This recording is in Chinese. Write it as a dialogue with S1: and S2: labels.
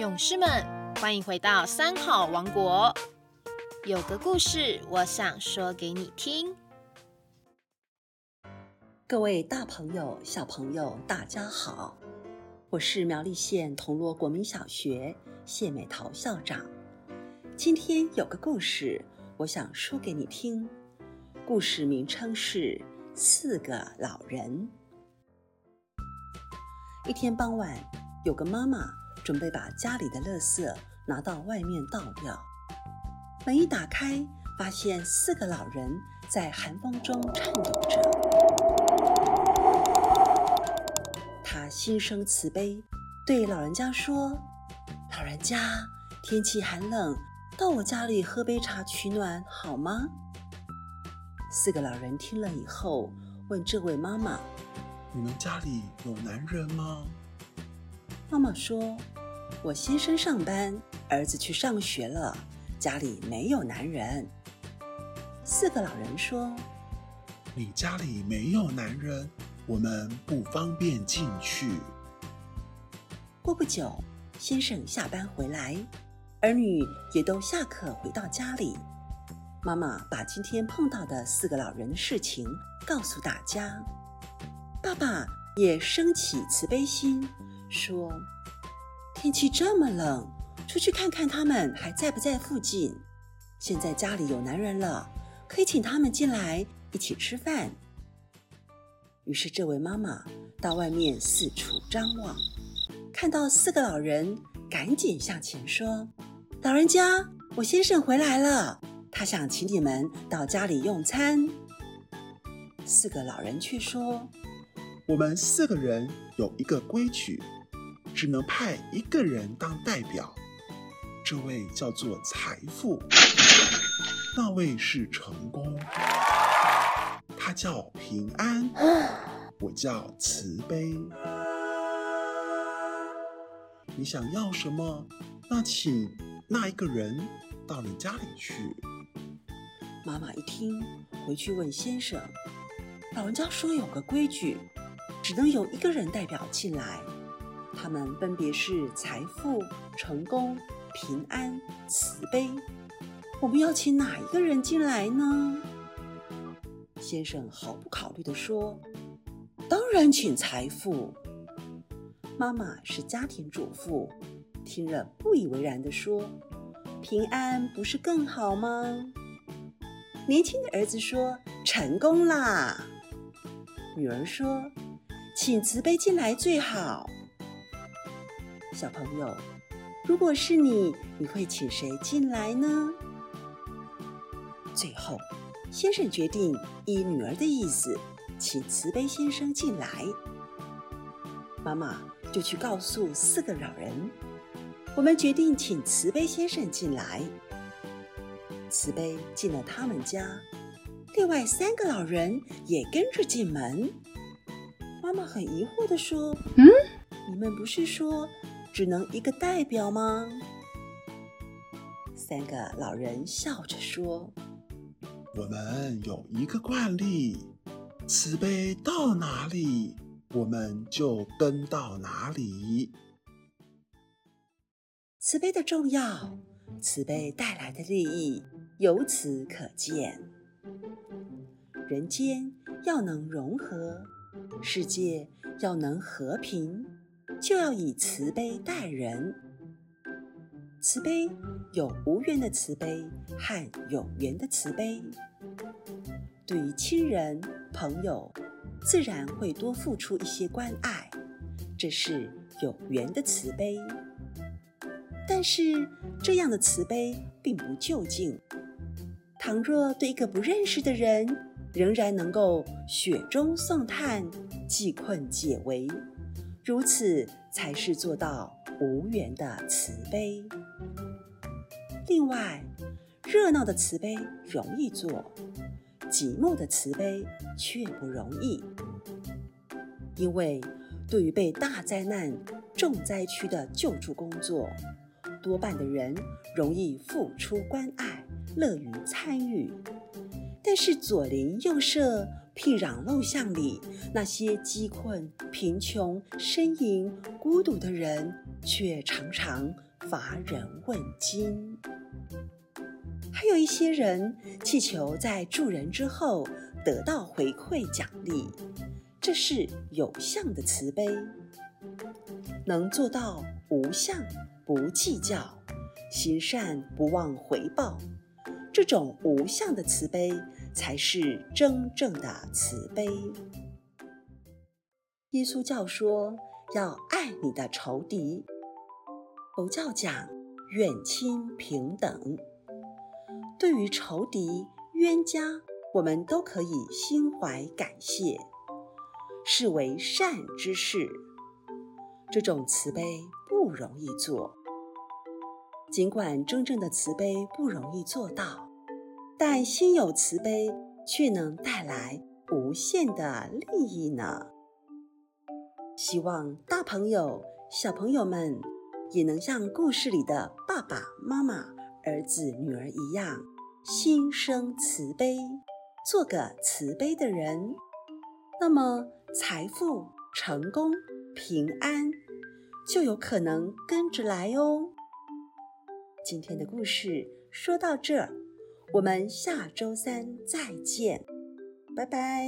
S1: 勇士们，欢迎回到三好王国。有个故事，我想说给你听。
S2: 各位大朋友、小朋友，大家好，我是苗栗县铜锣国民小学谢美桃校长。今天有个故事，我想说给你听。故事名称是《四个老人》。一天傍晚，有个妈妈准备把家里的垃圾拿到外面倒掉。门一打开，发现四个老人在寒风中颤抖着。他心生慈悲，对老人家说：“老人家，天气寒冷，到我家里喝杯茶取暖好吗？”四个老人听了以后，问这位妈妈。
S3: 你们家里有男人吗？
S2: 妈妈说：“我先生上班，儿子去上学了，家里没有男人。”四个老人说：“
S3: 你家里没有男人，我们不方便进去。”
S2: 过不久，先生下班回来，儿女也都下课回到家里。妈妈把今天碰到的四个老人的事情告诉大家。爸爸也升起慈悲心，说：“天气这么冷，出去看看他们还在不在附近。现在家里有男人了，可以请他们进来一起吃饭。”于是，这位妈妈到外面四处张望，看到四个老人，赶紧向前说：“老人家，我先生回来了，他想请你们到家里用餐。”四个老人却说。
S3: 我们四个人有一个规矩，只能派一个人当代表。这位叫做财富，那位是成功，他叫平安，我叫慈悲。你想要什么？那请那一个人到你家里去。
S2: 妈妈一听，回去问先生，老人家说有个规矩。只能有一个人代表进来，他们分别是财富、成功、平安、慈悲。我们要请哪一个人进来呢？先生毫不考虑地说：“当然请财富。”妈妈是家庭主妇，听了不以为然地说：“平安不是更好吗？”年轻的儿子说：“成功啦！”女儿说。请慈悲进来最好。小朋友，如果是你，你会请谁进来呢？最后，先生决定依女儿的意思，请慈悲先生进来。妈妈就去告诉四个老人，我们决定请慈悲先生进来。慈悲进了他们家，另外三个老人也跟着进门。妈妈很疑惑地说：“嗯，你们不是说只能一个代表吗？”三个老人笑着说：“
S3: 我们有一个惯例，慈悲到哪里，我们就跟到哪里。
S2: 慈悲的重要，慈悲带来的利益，由此可见。人间要能融合。”世界要能和平，就要以慈悲待人。慈悲有无缘的慈悲和有缘的慈悲。对于亲人朋友，自然会多付出一些关爱，这是有缘的慈悲。但是这样的慈悲并不究竟。倘若对一个不认识的人，仍然能够雪中送炭，济困解围，如此才是做到无缘的慈悲。另外，热闹的慈悲容易做，寂寞的慈悲却不容易。因为对于被大灾难、重灾区的救助工作，多半的人容易付出关爱，乐于参与。但是左邻右舍、僻壤陋巷里，那些饥困、贫穷、呻吟、孤独的人，却常常乏人问津。还有一些人祈求在助人之后得到回馈奖励，这是有相的慈悲。能做到无相不计较，行善不忘回报，这种无相的慈悲才是真正的慈悲。耶稣教说要爱你的仇敌，佛教讲远亲平等。对于仇敌、冤家，我们都可以心怀感谢，视为善之事。这种慈悲不容易做，尽管真正的慈悲不容易做到，但心有慈悲却能带来无限的利益呢。希望大朋友、小朋友们也能像故事里的爸爸妈妈。儿子、女儿一样，心生慈悲，做个慈悲的人，那么财富、成功、平安就有可能跟着来哦。今天的故事说到这儿，我们下周三再见，拜拜。